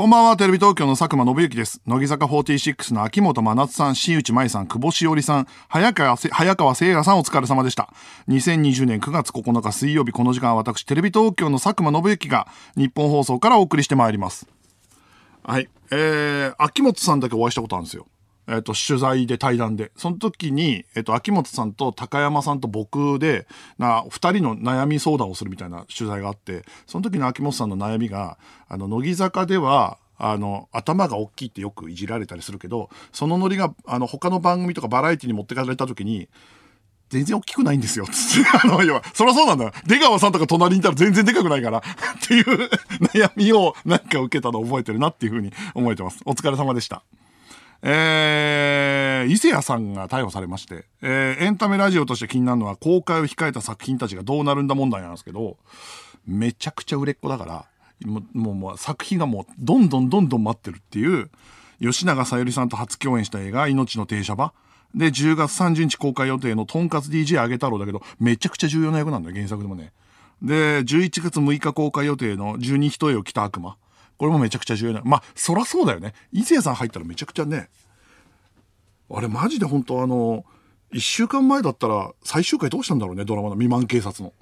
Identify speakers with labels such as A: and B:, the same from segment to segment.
A: こんばんは、テレビ東京の佐久間信之です。乃木坂46の秋元真夏さん、新内舞さん、久保しおりさん、早川、早川聖也さんお疲れ様でした。2020年9月9日水曜日、この時間は私、テレビ東京の佐久間信之が日本放送からお送りしてまいります。はい。えー、秋元さんだけお会いしたことあるんですよ。えっ、と、取材で対談で。その時に、えっ、と、秋元さんと高山さんと僕で、な、二人の悩み相談をするみたいな取材があって、その時の秋元さんの悩みが、あの、乃木坂では、あの、頭が大きいってよくいじられたりするけど、そのノリが、あの、他の番組とかバラエティに持ってかれた時に、全然大きくないんですよ。って。あの、要は、そりゃそうなんだよ。出川さんとか隣にいたら全然でかくないから。っていう悩みをなんか受けたのを覚えてるなっていうふうに思えてます。お疲れ様でした。えー、伊勢谷さんが逮捕されまして、えー、エンタメラジオとして気になるのは公開を控えた作品たちがどうなるんだ問題なんですけど、めちゃくちゃ売れっ子だから、もう、もう、作品がもう、どんどんどんどん待ってるっていう、吉永小百合さんと初共演した映画、命の停車場。で、10月30日公開予定のとんかつ DJ あげ太郎だけど、めちゃくちゃ重要な役なんだよ、原作でもね。で、11月6日公開予定の十二一重を着た悪魔。これもめちゃくちゃ重要な。まあ、そらそうだよね。伊勢さん入ったらめちゃくちゃね。あれマジで本当あの、一週間前だったら最終回どうしたんだろうね、ドラマの未満警察の。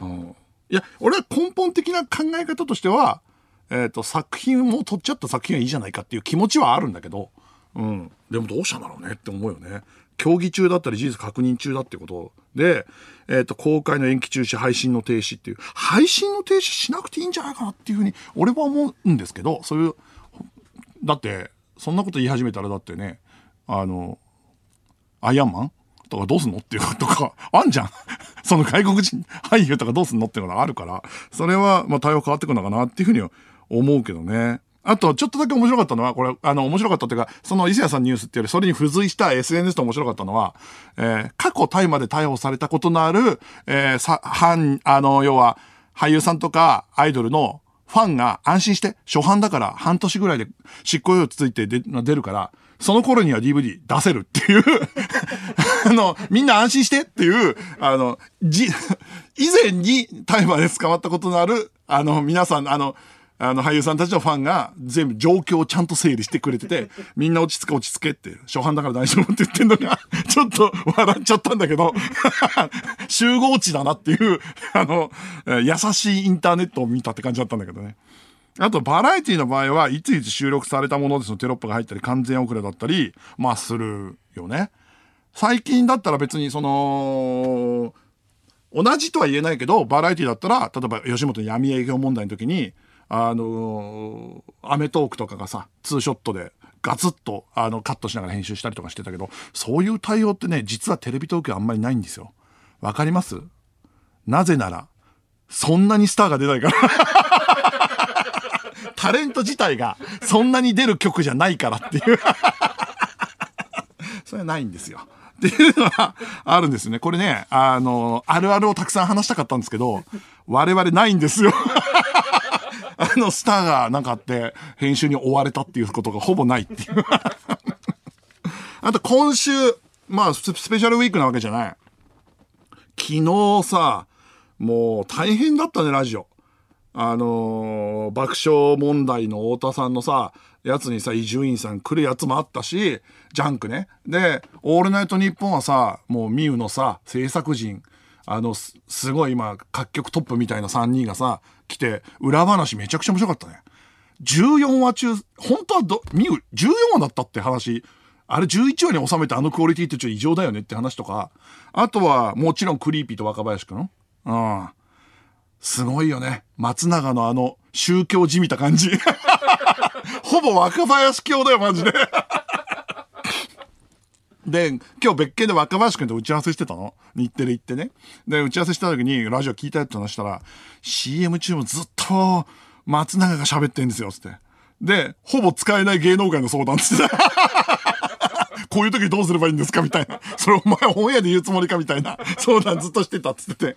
A: うん。いや、俺は根本的な考え方としては、えっ、と、作品も撮っちゃった作品はいいじゃないかっていう気持ちはあるんだけど、うん。でもどうしたんだろうねって思うよね。競技中だったり事実確認中だってことで、えっ、と、公開の延期中止、配信の停止っていう、配信の停止しなくていいんじゃないかなっていうふうに、俺は思うんですけど、そういう、だって、そんなこと言い始めたらだってね、あの、アイアンマンとかどうすんのっていうことか、あんじゃん。その外国人俳優とかどうすんのっていうのがあるから、それは、まあ対応変わってくるのかなっていうふうには思うけどね。あと、ちょっとだけ面白かったのは、これ、あの、面白かったっていうか、その伊勢谷さんニュースっていうより、それに付随した SNS と面白かったのは、えー過去大麻で逮捕されたことのある、えーさ、犯、あの、要は、俳優さんとかアイドルのファンが安心して、初版だから半年ぐらいで執行猶予ついて出出るから、その頃には DVD 出せるっていう、あの、みんな安心してっていう、あの、じ、以前に大麻で捕まったことのある、あの、皆さん、あの、あの、俳優さんたちのファンが全部状況をちゃんと整理してくれてて、みんな落ち着け落ち着けって、初版だから大丈夫って言ってんのが、ちょっと笑っちゃったんだけど、集合値だなっていう、あの、優しいインターネットを見たって感じだったんだけどね。あと、バラエティの場合は、いついつ収録されたものですのテロップが入ったり、完全遅れだったり、まあ、するよね。最近だったら別にその、同じとは言えないけど、バラエティだったら、例えば吉本闇営業問題の時に、あのアメトークとかがさ、ツーショットでガツッとあのカットしながら編集したりとかしてたけど、そういう対応ってね、実はテレビ東京あんまりないんですよ。わかります？なぜなら、そんなにスターが出ないから。タレント自体がそんなに出る曲じゃないからっていう。それはないんですよ。っていうのはあるんですね。これね、あの、あるあるをたくさん話したかったんですけど、我々ないんですよ。あの、スターがなんかあって、編集に追われたっていうことがほぼないっていう。あと今週、まあ、スペシャルウィークなわけじゃない。昨日さ、もう大変だったね、ラジオ。あのー爆笑問題の太田さんのさ、やつにさ、伊集院さん来るやつもあったし、ジャンクね。で、オールナイトニッポンはさ、もうミウのさ、制作陣、あの、すごい今、各局トップみたいな3人がさ、来て、裏話めちゃくちゃ面白かったね。14話中、本当はど、ミウ14話だったって話、あれ11話に収めてあのクオリティってちょっと異常だよねって話とか、あとはもちろんクリーピーと若林くんうん。すごいよね。松永のあの宗教じみた感じ。ほぼ若林教だよ、マジで。で、今日別件で若林くんと打ち合わせしてたの？日テレ行ってね。で、打ち合わせした時にラジオ聞いたやって話したら、CM 中もずっと松永が喋ってんですよ、つって。で、ほぼ使えない芸能界の相談つって。こういう時どうすればいいんですかみたいな。それお前オンエアで言うつもりかみたいな相談ずっとしてたっつってて。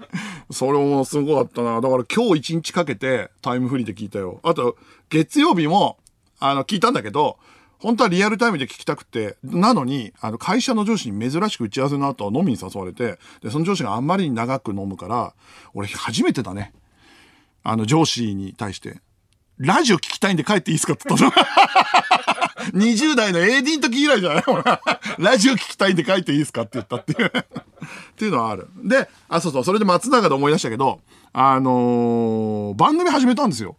A: それもすごかったな。だから今日一日かけてタイムフリーで聞いたよ。あと、月曜日も、あの、聞いたんだけど、本当はリアルタイムで聞きたくて、なのに、あの、会社の上司に珍しく打ち合わせの後飲みに誘われて、で、その上司があんまりに長く飲むから、俺初めてだね。あの、上司に対して、ラジオ聞きたいんで帰っていいですかって言ったの。20代の AD の時以来じゃない？ラジオ聞きたいんで帰っていいですかって言ったっていう っていうのはある。で、あ、そうそう、それで松永で思い出したけど、あのー、番組始めたんですよ。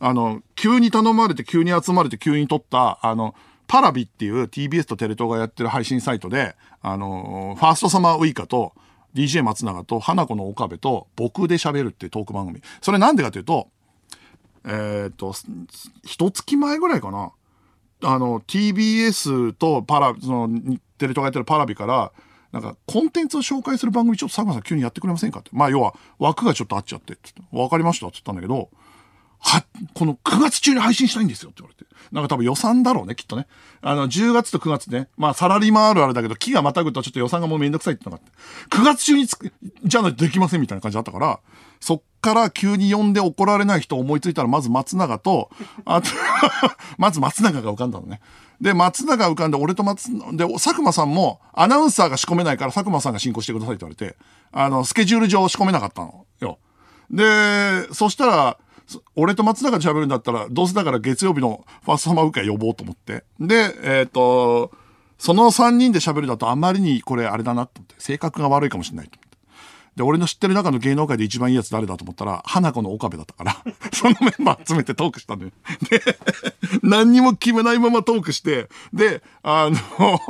A: あの、急に頼まれて、急に集まれて、急に撮った、あの、パラビっていう TBS とテレ東がやってる配信サイトで、あのー、ファーストサマーウイカと、DJ 松永と花子の岡部と僕で喋るっていうトーク番組。それなんでかというと、えっ、ー、と、一月前ぐらいかな。あの、TBS とパラ、その、テレ東がやってるパラビから、なんか、コンテンツを紹介する番組ちょっと佐久間さん急にやってくれませんかって。まあ、要は、枠がちょっと合っちゃって、って。わかりましたって言ったんだけど、は、この9月中に配信したいんですよって言われて。なんか多分予算だろうね、きっとね。あの、10月と9月ね。まあ、サラリーマンあるあるだけど、木がまたぐとちょっと予算がもうめんどくさいってのがあって。9月中につく、じゃないとできませんみたいな感じだったから、そっから急に呼んで怒られない人思いついたら、まず松永と、あと まず松永が浮かんだのね。で、松永が浮かんで、俺と松、で、佐久間さんも、アナウンサーが仕込めないから佐久間さんが進行してくださいって言われて、あの、スケジュール上仕込めなかったのよ。で、そしたら、俺と松永で喋るんだったら、どうせだから月曜日のファーストサマーウイカ呼ぼうと思って。で、えっ、ー、と、その3人で喋るだとあまりにこれあれだなと思って、性格が悪いかもしれないと思って。で、俺の知ってる中の芸能界で一番いいやつ誰だと思ったら、花子の岡部だったから、そのメンバー集めてトークしたのよ。で、何にも決めないままトークして、で、あの、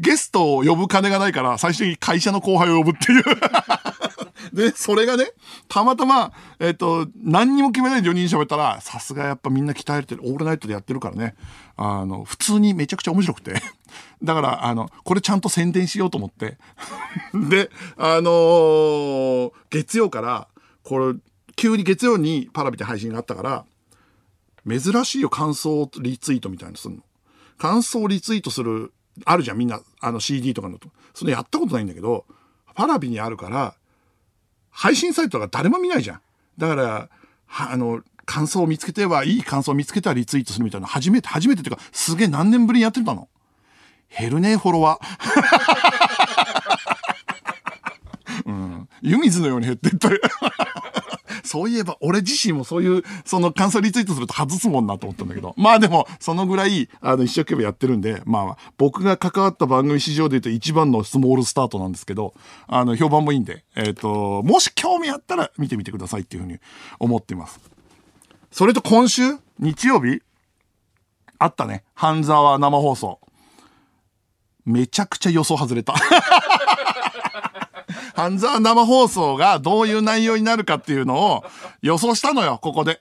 A: ゲストを呼ぶ金がないから、最終的に会社の後輩を呼ぶっていう で、それがね、たまたま、えっ、ー、と、何にも決めないで4人喋ったら、さすがやっぱみんな鍛えてる、オールナイトでやってるからね、あの、普通にめちゃくちゃ面白くて。だから、あの、これちゃんと宣伝しようと思って。で、あのー、月曜から、これ、急に月曜にパラビで配信があったから、珍しいよ、感想リツイートみたいなのするの。感想リツイートする、あるじゃん、みんな、あの CD とかのと。それやったことないんだけど、パラビにあるから、配信サイトが誰も見ないじゃん。だから、あの、感想を見つけては、いい感想を見つけてはリツイートするみたいな、初めて、初めてっていうか、すげえ何年ぶりにやってたの。減るねフォロワー。うん。湯水のように減ってったそういえば、俺自身もそういう、その感想リツイートすると外すもんなと思ったんだけど。まあでも、そのぐらい、あの、一生懸命やってるんで、まあ、僕が関わった番組史上で言うと一番のスモールスタートなんですけど、あの、評判もいいんで、えっ、ー、と、もし興味あったら見てみてくださいっていうふうに思っています。それと今週日曜日あったね。半沢生放送。めちゃくちゃ予想外れた。半沢生放送がどういう内容になるかっていうのを予想したのよ、ここで。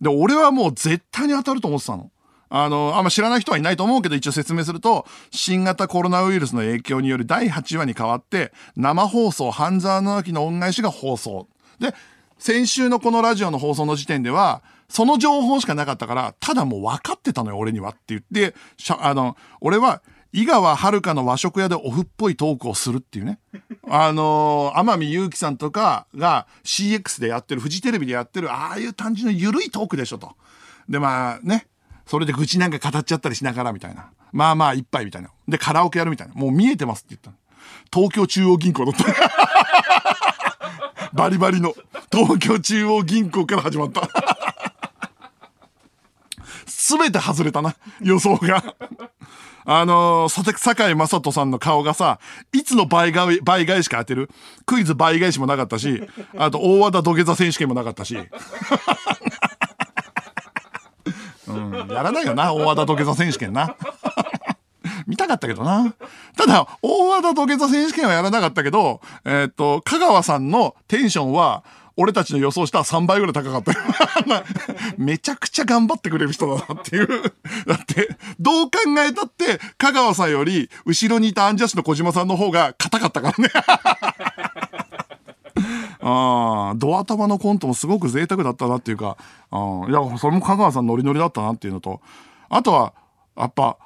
A: で、俺はもう絶対に当たると思ってたの。あの、あんま知らない人はいないと思うけど、一応説明すると、新型コロナウイルスの影響による第8話に変わって、生放送、半沢直樹の恩返しが放送。で、先週のこのラジオの放送の時点では、その情報しかなかったから、ただもう分かってたのよ、俺にはって言って、あの、俺は、井川遥の和食屋でオフっぽいトークをするっていうね。あのー、天海祐希さんとかが CX でやってる、フジテレビでやってる、ああいう単純な緩いトークでしょと。で、まあね、それで愚痴なんか語っちゃったりしながらみたいな。まあまあ一杯みたいな。で、カラオケやるみたいな。もう見えてますって言った東京中央銀行だった。バリバリの東京中央銀行から始まった。すべて外れたな、予想が。あのー、坂井正人さんの顔がさ、いつの倍返倍返しか当てる？クイズ倍返しもなかったし、あと大和田土下座選手権もなかったし。うん、やらないよな、大和田土下座選手権な。見たかったけどな。ただ、大和田土下座選手権はやらなかったけど、えー、っと、香川さんのテンションは、俺たちの予想したら3倍ぐらい高かったよ。めちゃくちゃ頑張ってくれる人だなっていう。だって、どう考えたって、香川さんより、後ろにいたアンジャッシュの小島さんの方が硬かったからね。ああ、ドア玉のコントもすごく贅沢だったなっていうか、あいや、それも香川さんノリノリだったなっていうのと、あとは、やっぱ、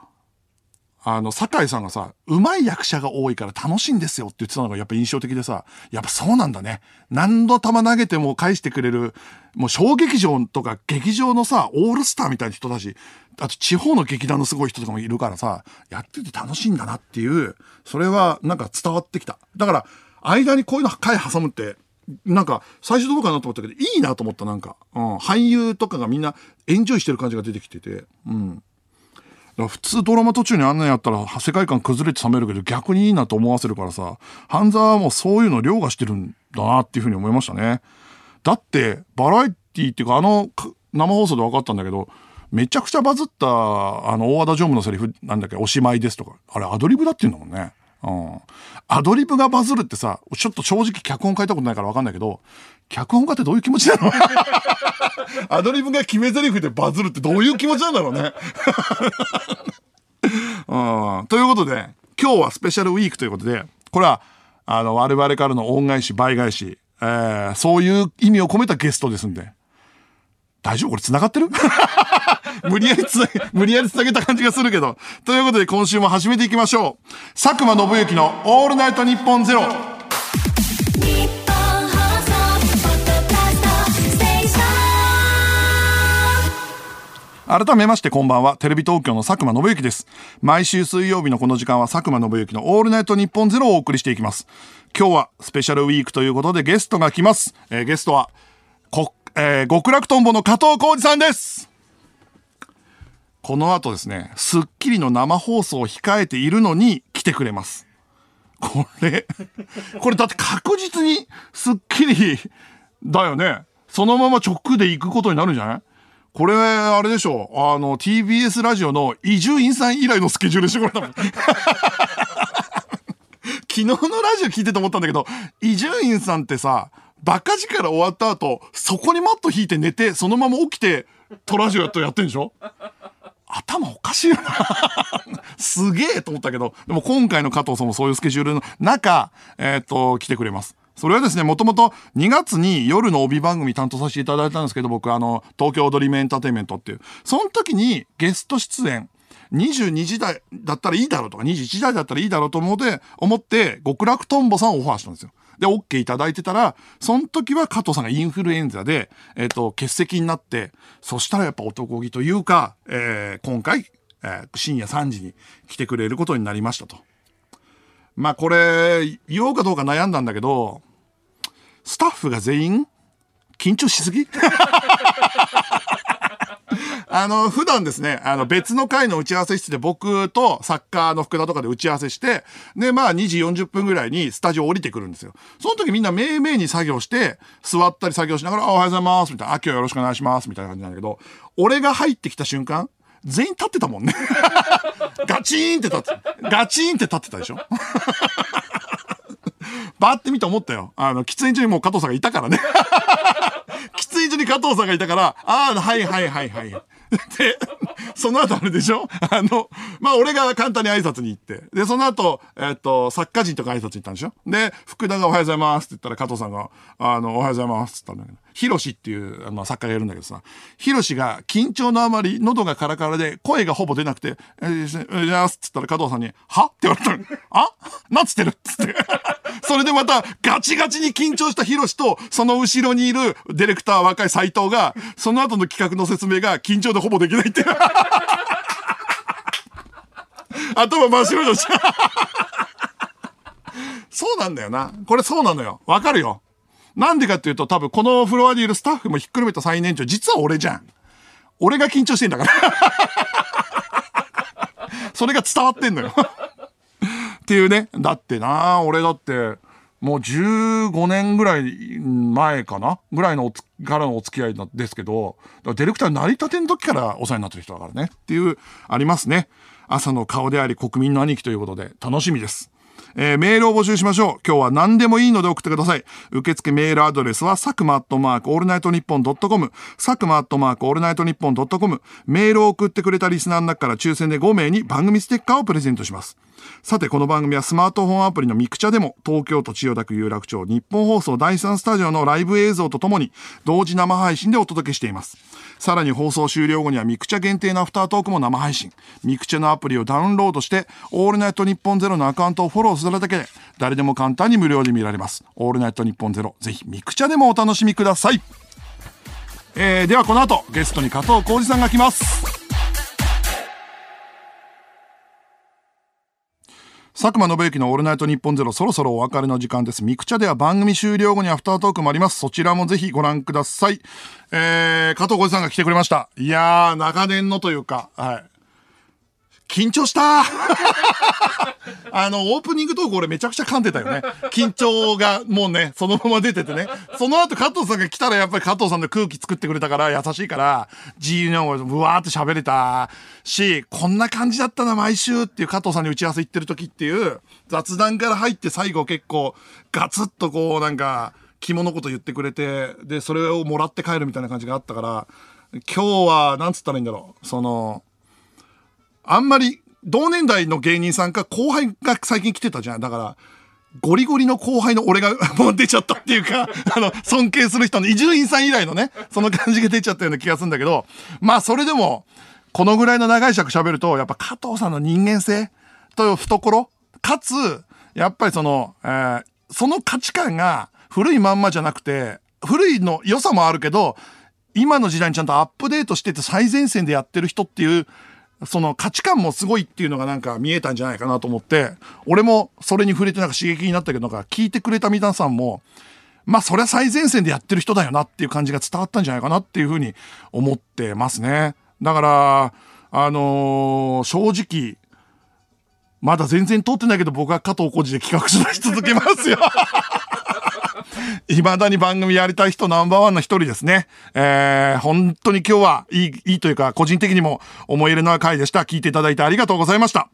A: あの、酒井さんがさ、上手い役者が多いから楽しいんですよって言ってたのがやっぱ印象的でさ、やっぱそうなんだね。何度球投げても返してくれる、もう小劇場とか劇場のさ、オールスターみたいな人だし、あと地方の劇団のすごい人とかもいるからさ、やってて楽しいんだなっていう、それはなんか伝わってきた。だから、間にこういうの回挟むって、なんか、最初どうかなと思ったけど、いいなと思った、なんか。うん。俳優とかがみんなエンジョイしてる感じが出てきてて。うん。普通ドラマ途中にあんなんやったら世界観崩れて冷めるけど逆にいいなと思わせるからさ、半沢はもうそういうの凌駕してるんだなっていうふうに思いましたね。だって、バラエティっていうかあの生放送で分かったんだけど、めちゃくちゃバズった、あの、大和田常務のセリフなんだっけ、おしまいですとか。あれアドリブだって言うんだもんね。うん。アドリブがバズるってさ、ちょっと正直脚本書いたことないから分かんないけど、脚本家ってどういう気持ちなの？アドリブが決め台詞でバズるってどういう気持ちなんだろうね。うん。ということで、今日はスペシャルウィークということで、これは、あの、我々からの恩返し、倍返し、えー、そういう意味を込めたゲストですんで。大丈夫？これ繋がってる？無理やりつなげ、無理やり繋げた感じがするけど。ということで今週も始めていきましょう。佐久間信之のオールナイトニッポンゼロ。改めましてこんばんは。テレビ東京の佐久間信之です。毎週水曜日のこの時間は佐久間信之のオールナイトニッポンゼロをお送りしていきます。今日はスペシャルウィークということでゲストが来ます。えー、ゲストは、こ、えー、極楽とんぼの加藤浩二さんです。この後ですね、スッキリの生放送を控えているのに来てくれます。これ、これだって確実にスッキリだよね。そのまま直で行くことになるんじゃない？これ、あれでしょ。あの、TBS ラジオの伊集院さん以来のスケジュールしょ、これ多分。昨日のラジオ聞いてて思ったんだけど、伊集院さんってさ、バカ力終わった後、そこにマット引いて寝て、そのまま起きて、トラジオやっとやってんでしょ？頭おかしいよなすげえと思ったけど、でも今回の加藤さんもそういうスケジュールの中、えっ、と、来てくれます。それはですね、もともと2月に夜の帯番組担当させていただいたんですけど、僕あの、東京踊りメエンターテイメントっていう。その時にゲスト出演、22時代だったらいいだろうとか、21時代だったらいいだろうと思って、思って、極楽とんぼさんをオファーしたんですよ。で、OK いただいてたら、その時は加藤さんがインフルエンザで、えっ、と、欠席になって、そしたらやっぱ男気というか、えー、今回、えー、深夜3時に来てくれることになりましたと。まあこれ、言おうかどうか悩んだんだけど、スタッフが全員、緊張しすぎ？あの、普段ですね、あの、別の回の打ち合わせ室で僕とサッカーの福田とかで打ち合わせして、で、まあ2時40分ぐらいにスタジオ降りてくるんですよ。その時みんなめいめいに作業して、座ったり作業しながら、おはようございます、みたいな、あ、今日よろしくお願いします、みたいな感じなんだけど、俺が入ってきた瞬間、全員立ってたもんね。ガチーンって立って、ガチーンって立ってたでしょ？バーって見て思ったよ。あの、喫煙所にもう加藤さんがいたからね。喫煙所に加藤さんがいたから、ああ、はいはいはいはい。で、その後あれでしょ？あの、まあ、俺が簡単に挨拶に行って。で、その後、えっと、作家人とか挨拶行ったんでしょ？で、福田がおはようございますって言ったら加藤さんが、あの、おはようございますって言ったんだけど、ヒロシっていう、まあ、作家がいるんだけどさ、ヒロシが緊張のあまり喉がカラカラで声がほぼ出なくて、えー、じゃあ、つったら加藤さんに、は？って言われたの。あ？なんつってるっつって。それでまたガチガチに緊張したヒロシと、その後ろにいるディレクター若い斎藤が、その後の企画の説明が緊張でほぼできないって。頭真っ白だし。そうなんだよな。これそうなのよ。わかるよ。なんでかっていうと多分このフロアにいるスタッフもひっくるめた最年長、実は俺じゃん。俺が緊張してんだからそれが伝わってんのよっていうね。だってな、俺だって、もう15年ぐらい前かな？ぐらいのおつからのお付き合いですけど、ディレクター成り立ての時からお世話になってる人だからね。っていう、ありますね。朝の顔であり国民の兄貴ということで楽しみです。えー、メールを募集しましょう。今日は何でもいいので送ってください。受付メールアドレスは、サクマアットマークオールナイトニッポンドットコム、サクマアットマークオールナイトニッポンドットコム、メールを送ってくれたリスナーの中から抽選で5名に番組ステッカーをプレゼントします。さて、この番組はスマートフォンアプリのミクチャでも、東京都千代田区有楽町ニッポン放送第3スタジオのライブ映像とともに、同時生配信でお届けしています。さらに放送終了後にはミクチャ限定のアフタートークも生配信。ミクチャのアプリをダウンロードして、オールナイトニッポンゼロのアカウントをフォローするだけで、誰でも簡単に無料で見られます。オールナイトニッポンゼロ、ぜひミクチャでもお楽しみください。えー、ではこの後、ゲストに加藤浩次さんが来ます。佐久間信之のオールナイトニッポンゼロそろそろお別れの時間です。ミクチャでは番組終了後にアフタートークもあります。そちらもぜひご覧ください。えー、加藤浩次さんが来てくれました。いやー、長年のというか、はい。緊張した あの、オープニングトーク俺めちゃくちゃ噛んでたよね。緊張がもうね、そのまま出ててね。その後加藤さんが来たらやっぱり加藤さんの空気作ってくれたから優しいから、自由にうわーって喋れたし、こんな感じだったな毎週っていう加藤さんに打ち合わせ行ってる時っていう雑談から入って最後結構ガツッとこうなんか、肝のこと言ってくれて、で、それをもらって帰るみたいな感じがあったから、今日は、なんつったらいいんだろう。その、あんまり同年代の芸人さんか後輩が最近来てたじゃん。だから、ゴリゴリの後輩の俺が もう出ちゃったっていうか、あの、尊敬する人の伊集院さん以来のね、その感じが出ちゃったような気がするんだけど、まあそれでも、このぐらいの長い尺喋ると、やっぱ加藤さんの人間性という懐、かつ、やっぱりその、えー、その価値観が古いまんまじゃなくて、古いの良さもあるけど、今の時代にちゃんとアップデートしてて最前線でやってる人っていうその価値観もすごいっていうのがなんか見えたんじゃないかなと思って、俺もそれに触れてなんか刺激になったけど、なんか聞いてくれた皆さんも、まあそりゃ最前線でやってる人だよなっていう感じが伝わったんじゃないかなっていうふうに思ってますね。だから、あのー、正直、まだ全然通ってないけど僕は加藤浩次で企画し続けますよ。いまだに番組やりたい人ナンバーワンの一人ですね。えー、本当に今日はいい、いいというか、個人的にも思い入れのある回でした。聞いていただいてありがとうございました。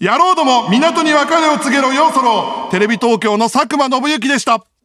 A: 野郎ども、港に別れを告げろよ、そろ。テレビ東京の佐久間信之でした。